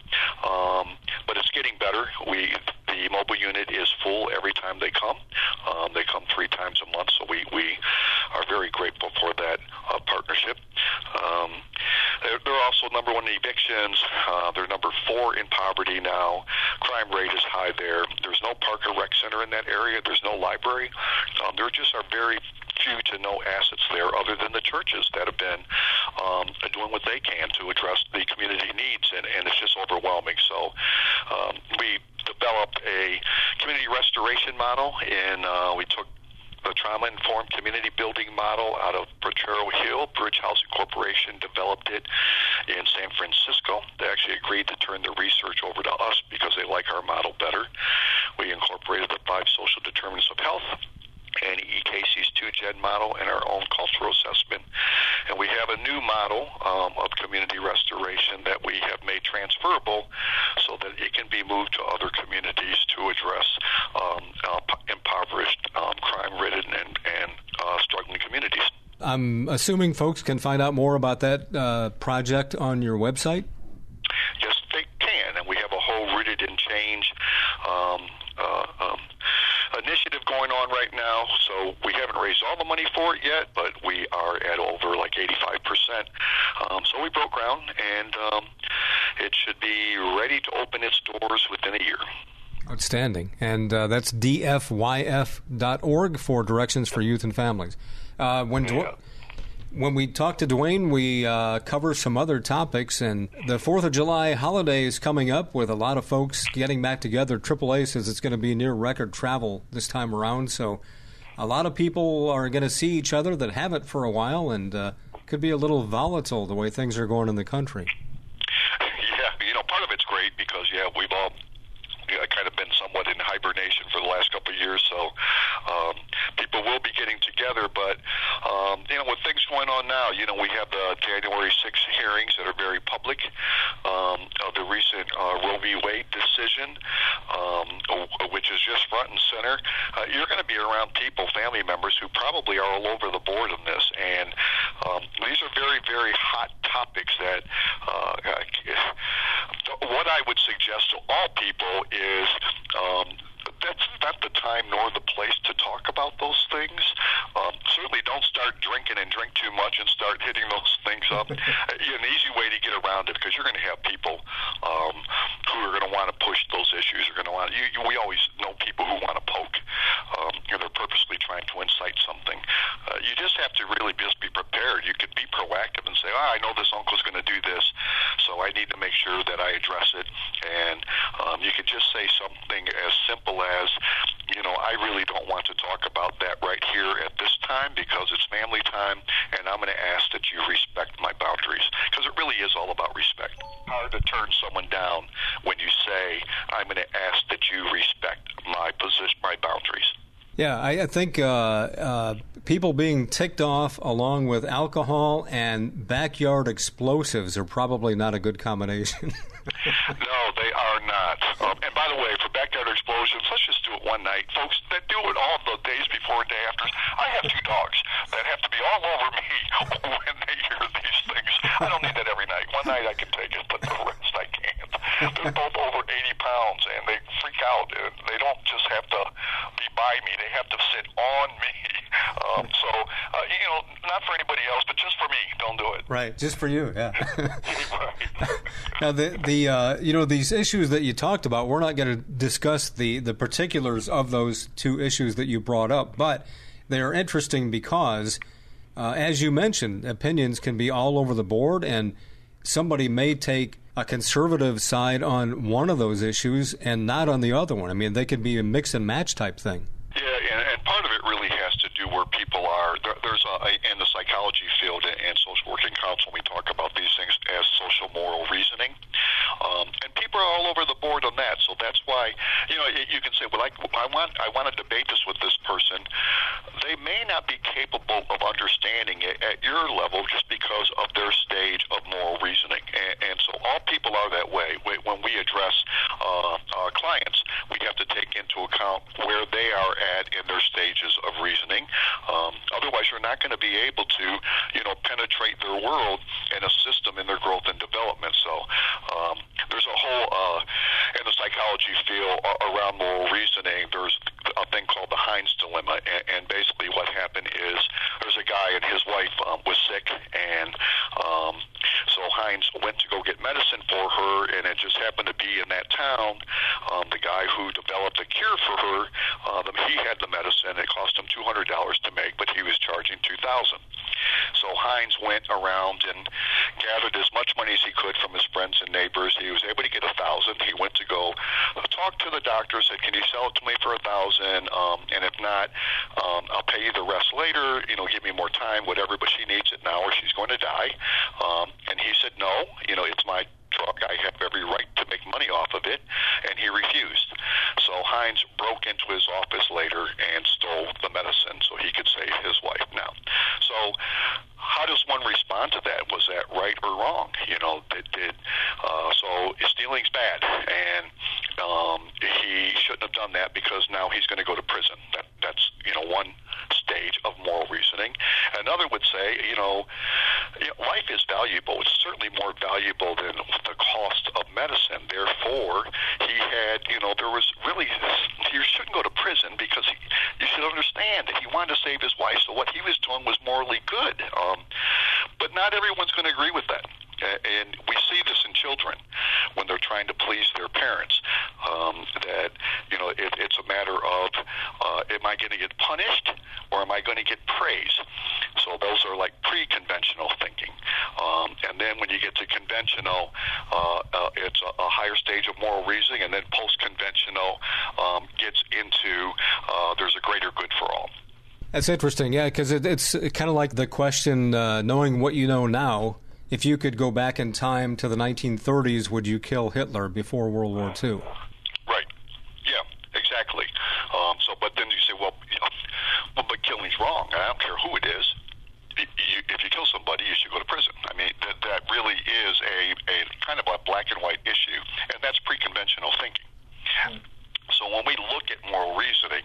um, but it's getting better. We the mobile unit is full every time they come. Um, they come three times a month, so we we are very grateful for that uh, partnership. Um, they're, they're also also number one in evictions. Uh, they're number four in poverty now. Crime rate is high there. There's no park or rec center in that area. There's no library. Um, there just are very few to no assets there other than the churches that have been um, doing what they can to address the community needs, and, and it's just overwhelming. So um, we developed a community restoration model, and uh, we took the trauma informed community building model out of Potrero Hill. Bridge Housing Corporation developed it in San Francisco. They actually agreed to turn the research over to us because they like our model better. We incorporated the five social determinants of health and EKC's two-gen model and our own cultural assessment. And we have a new model um, of community restoration that we have made transferable so that it can be moved to other communities to address um, uh, impoverished, um, crime-ridden, and, and uh, struggling communities. I'm assuming folks can find out more about that uh, project on your website. Yes, they can, and we have a whole rooted in change um, initiative going on right now. So we haven't raised all the money for it yet, but we are at over like 85%. Um, so we broke ground, and um, it should be ready to open its doors within a year. Outstanding. And uh, that's dfyf.org for directions for youth and families. Uh, when yeah when we talk to Duane, we uh, cover some other topics, and the Fourth of July holiday is coming up with a lot of folks getting back together. AAA says it's going to be near record travel this time around, so a lot of people are going to see each other that haven't for a while, and uh, could be a little volatile the way things are going in the country. Yeah, you know, part of it's great because yeah, we've all know, kind of been somewhat in hibernation for the last couple of years, so um, people will be getting together. But um, you know, with things going on now, you know, we have the January 6th hearings that are very public um, of the recent uh, Roe v. Wade decision, um, which is just front and center. Uh, you're going to be around people, family members, who probably are all over the board on this, and um, these are very, very hot topics that. Uh, what I would suggest to all people is um, that's not the time nor the place to talk about those things. Um, certainly don't start drinking and drink too much and start hitting those things up. An easy way to get around it because you're going to have people um, who are going to want to push those issues. Are going to want you, you. We always know people who want to poke. Um, you know, they're purposely trying to incite something. Uh, you just have to really just be prepared. You could be proactive and say, "Oh, I know this uncle's going to do this, so I need to make sure that I address it." And um, you could just say something as simple as, you know, I really don't want to talk about that right here at this time because it's family time, and I'm going to ask that you respect my boundaries because it really is all about respect. Hard to turn someone down when you say, I'm going to ask that you respect my position, my boundaries. I, I think uh, uh, people being ticked off along with alcohol and backyard explosives are probably not a good combination. no, they are not. Um, and by the way, for backyard explosions, let's just do it one night, folks. That do it all the days before and day after. I have two dogs that have to be all over me when they hear these things. I don't need that every night. One night I can take it, but the rest I can't. They're both over 80 pounds, and they freak out. They don't just have to be by me; they have to sit on me. Um, so, uh, you know, not for anybody else, but just for me. Don't do it. Right, just for you. Yeah. now the the uh, you know these issues that you talked about, we're not going to discuss the the particulars of those two issues that you brought up, but they are interesting because, uh, as you mentioned, opinions can be all over the board, and somebody may take a conservative side on one of those issues and not on the other one. I mean, they could be a mix and match type thing. Yeah, and, and part of it really has to do where people are. There, there's a, in field and social work and counsel, we talk about these things as social moral reasoning, um, and people are all over the board on that. So that's why you know you can say, well, I, I want I want to debate this with this person. They may not be capable of understanding it at your level just because of their stage of moral reasoning, and, and so all people are that way. When we address uh, our clients, we have to take into account where they are at in their stages of reasoning. Um, otherwise, you're not going to be able to, you know, penetrate their world and assist them in their growth and development. So um, there's a whole uh, in the psychology field around moral reasoning. There's a thing called the Heinz dilemma, and, and basically what happened is there's a guy and his wife um, was sick, and um, so Heinz went to go get medicine for her, and it just happened to be in that town. Um, the guy who developed a cure for her, uh, the, he had the medicine. It cost him two hundred dollars to make, but he was charging two thousand. So Heinz went around and gathered as much money as he could from his friends and neighbors. He was able to get a thousand. He went to go talk to the doctor. Said, "Can you sell it to me for a thousand? Um, and if not, um, I'll pay you the rest later. You know, give me more time, whatever. But she needs it now, or she's going to die." Um, and he said, "No, you know, it's my drug. I have every right to make money off of it," and he refused. So Heinz broke into his office later and stole the medicine so he could save his wife. Now, so how does one respond to that? Was that right or wrong? You know, did, did uh, so stealing's bad, and um, he shouldn't have done that because now he's going to go to prison. That that's you know one stage of moral reasoning. Another would say, you know, life is valuable. It's certainly more valuable than the cost of medicine. Therefore, he had, you know, there was really, you shouldn't go to prison because he, you should understand that he wanted to save his wife. So what he was doing was morally good. Um, but not everyone's going to agree with that. And we see this in children when they're trying to please their parents. Um, that you know, it, it's a matter of uh, am I going to get punished or am I going to get praise? So those are like pre-conventional thinking. Um, and then when you get to conventional, uh, uh, it's a, a higher stage of moral reasoning, and then post-conventional um, gets into uh, there's a greater good for all. That's interesting, yeah, because it, it's kind of like the question, uh, knowing what you know now, if you could go back in time to the 1930s, would you kill Hitler before World War II? Right. Yeah, exactly. Um, so, but then you say, well, you know, well, but killing's wrong. I don't care who it is. You, if you kill somebody, you should go to prison. I mean, that, that really is a, a kind of a black and white issue, and that's pre-conventional thinking. Mm. So when we look at moral reasoning,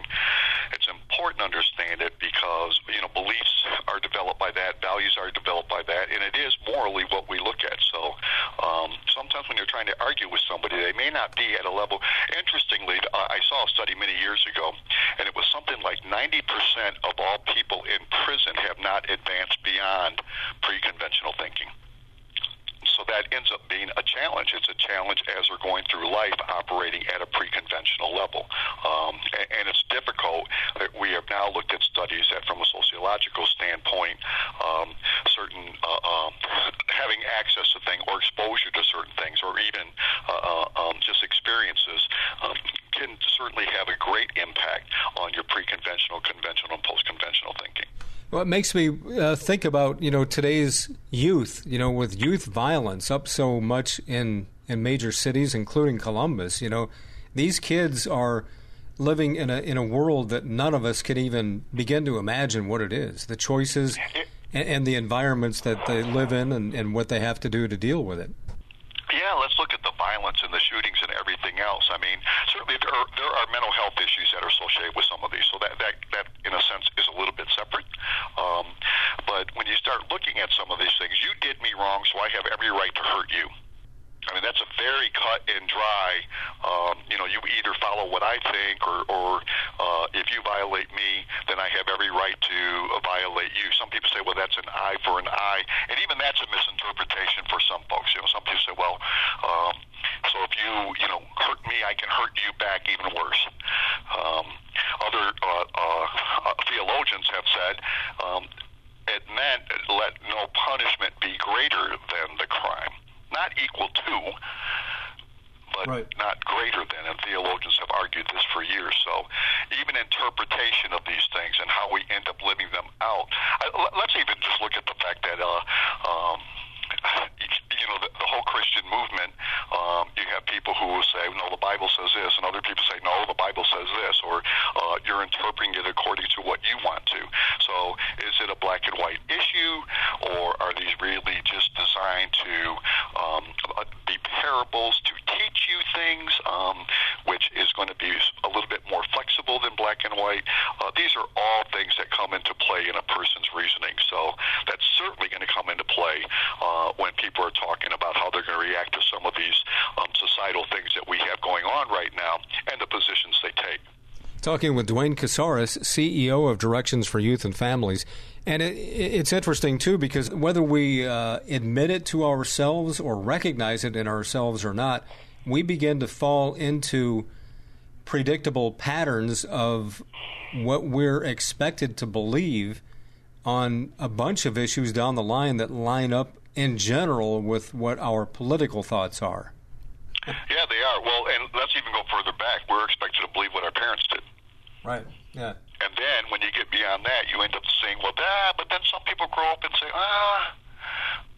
it's important to understand it because you know beliefs are developed by that, values are developed by that, and it is morally what we look at. So um, sometimes when you're trying to argue with somebody, they may not be at a level. Interestingly, I saw a study many years ago, and it was something like 90% of all people in prison have not advanced beyond pre-conventional thinking so that ends up being a challenge. It's a challenge as we're going through life operating at a pre-conventional level. Um, and, and it's difficult. We have now looked at studies that from a sociological standpoint, um, certain uh, um, having access to things or exposure to certain things or even uh, uh, um, just experiences um, can certainly have a great impact on your pre-conventional, conventional, and post-conventional thinking. Well, it makes me uh, think about you know today's youth. You know, with youth violence up so much in in major cities, including Columbus. You know, these kids are living in a in a world that none of us can even begin to imagine what it is. The choices and, and the environments that they live in, and, and what they have to do to deal with it. Yeah, let's look at the violence and the shootings and everything else. I mean, certainly there are, there are mental health issues that are associated with some of these, so that, that, that in a sense, is a little bit separate. Um, but when you start looking at some of these things, you did me wrong, so I have every right to hurt you. I mean, that's a very cut and dry. Um, you know, you either follow what I think, or, or uh, if you violate me, then I have every right to uh, violate you. Some people say, well, that's an eye for an eye, and even that's a misinterpretation for some folks. You know, some people say, well, um, so if you, you know, hurt me, I can hurt you back even worse. Um, other uh, uh, uh theologians have said. Um, it meant let no punishment be greater than the crime not equal to, but right. not greater than. And theologians have argued this for years. So even interpretation of these things and how we end up living them out. I, let's even just look at the fact that. Uh, um, you know, the, the whole Christian movement, um, you have people who will say, no, the Bible says this, and other people say, no, the Bible says this, or uh, you're interpreting it according to what you want to. So is it a black and white issue, or are these really just designed to um, uh, be parables to teach you things, um, which is going to be a little bit more flexible than black and white? Uh, these are all things that come into play in a person's reasoning. So that's certainly going to come Talking with Duane Casares, CEO of Directions for Youth and Families. And it, it's interesting, too, because whether we uh, admit it to ourselves or recognize it in ourselves or not, we begin to fall into predictable patterns of what we're expected to believe on a bunch of issues down the line that line up in general with what our political thoughts are. Yeah, they are. Well, and let's even go further back. We're expected to believe what our parents did. Right. Yeah. And then when you get beyond that, you end up saying, well, that, but then some people grow up and say, ah,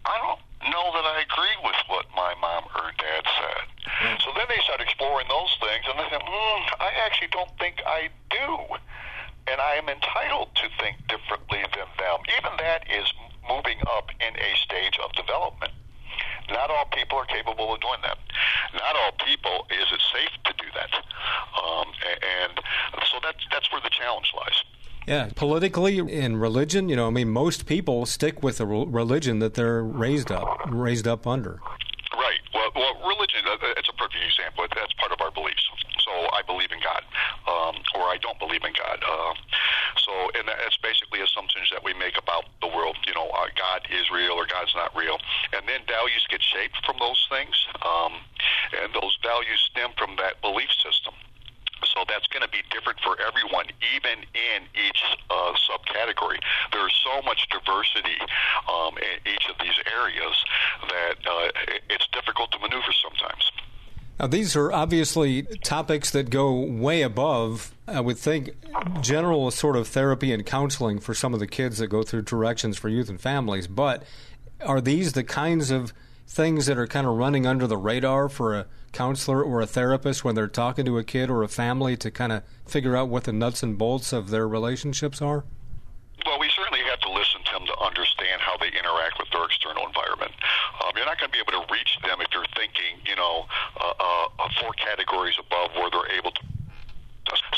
I don't know that I agree with what my mom or dad said. Mm. So then they start exploring those things, and they say, mm, I actually don't think I do. And I am entitled to think differently than them. Even that is moving up in a stage of development. Not all people are capable of doing that. Not all people is it safe to do that. Um, and so that's that's where the challenge lies. Yeah, politically in religion, you know, I mean, most people stick with the religion that they're raised up, raised up under. Right. Well, well religion, it's a perfect example. That's part of our beliefs. So I believe in God, um, or I don't believe in God. Uh, so, and that's basically assumptions that we make about the world. You know, uh, God is real or God's not real, and then values get shaped from those things, um, and those values stem from that belief system. So that's going to be different for everyone, even in each uh, subcategory. There's so much diversity um, in each of these areas that uh, it's difficult to maneuver sometimes. Now, these are obviously topics that go way above, I would think, general sort of therapy and counseling for some of the kids that go through directions for youth and families. But are these the kinds of things that are kind of running under the radar for a counselor or a therapist when they're talking to a kid or a family to kind of figure out what the nuts and bolts of their relationships are? Well, we certainly have to listen to them to understand how they interact with their external environment. Um, you're not going to be able to reach them if you're thinking, you uh, uh, four categories above where they're able to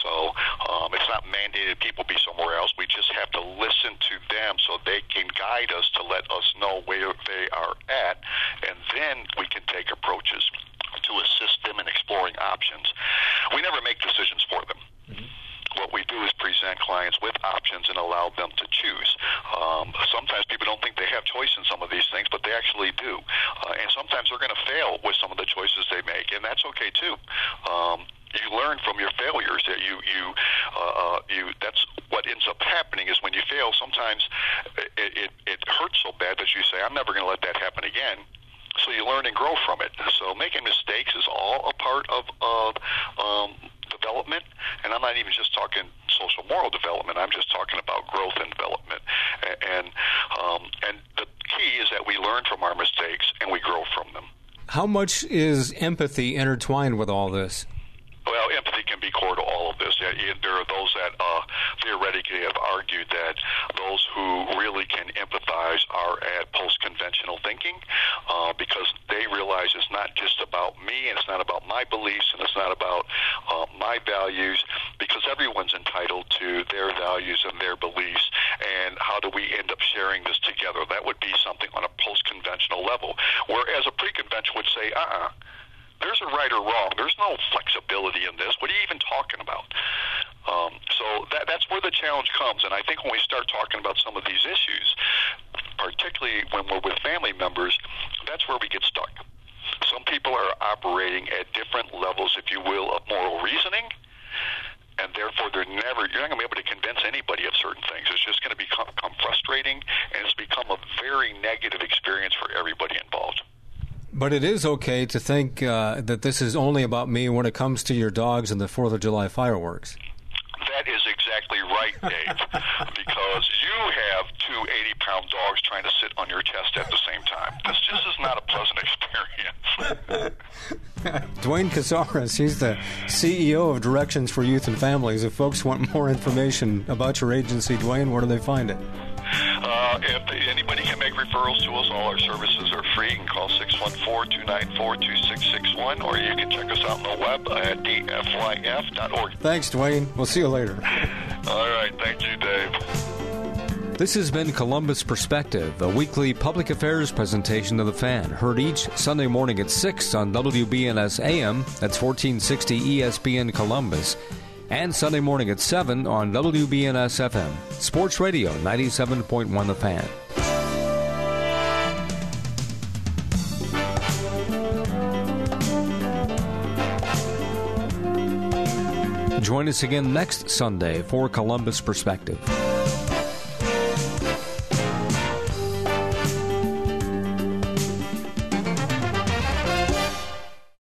so um, it's not mandated people be somewhere else. We just have to listen to them so they can guide us to let us know where they are at, and then we can take approaches to assist them in exploring options. We never make decisions for them. What we do is present clients with options and allow them to choose. Um, sometimes people don't think they have choice in some of these things, but they actually do. Uh, and sometimes they're going to fail with some of the choices they make, and that's okay too. Um, you learn from your failures that you you uh, uh, you that's what ends up happening is when you fail sometimes it, it, it hurts so bad that you say i'm never going to let that happen again so you learn and grow from it. So making mistakes is all a part of, of um, development, and I'm not even just talking social moral development. I'm just talking about growth and development. And um, and the key is that we learn from our mistakes and we grow from them. How much is empathy intertwined with all this? Well, empathy can be core to all of this. There are those that uh, theoretically have argued that those who really can empathize are at post-conventional thinking uh, because they realize it's not just about me and it's not about my beliefs and it's not about uh, my values because everyone's entitled to their values and their beliefs. And how do we end up sharing this together? That would be something on a post-conventional level. Whereas a pre-conventional would say, uh-uh there's a right or wrong. There's no flexibility in this. What are you even talking about? Um, so that, that's where the challenge comes. And I think when we start talking about some of these issues, particularly when we're with family members, that's where we get stuck. Some people are operating at different levels, if you will, of moral reasoning and therefore they're never you're not going to be able to convince anybody of certain things it's just going to become, become frustrating and it's become a very negative experience for everybody involved but it is okay to think uh, that this is only about me when it comes to your dogs and the Fourth of July fireworks. That is exactly right, Dave, because you have two 80 pound dogs trying to sit on your chest at the same time. This just is not a pleasant experience. Duane Casares, he's the CEO of Directions for Youth and Families. If folks want more information about your agency, Duane, where do they find it? Uh, if anybody can make referrals to us, all our services are free. You can call 614-294-2661, or you can check us out on the web at dfyf.org. Thanks, Duane. We'll see you later. all right. Thank you, Dave. This has been Columbus Perspective, a weekly public affairs presentation of the fan, heard each Sunday morning at 6 on WBNS AM, that's 1460 ESPN Columbus and Sunday morning at 7 on WBNS FM, Sports Radio 97.1 The Fan. Join us again next Sunday for Columbus Perspective.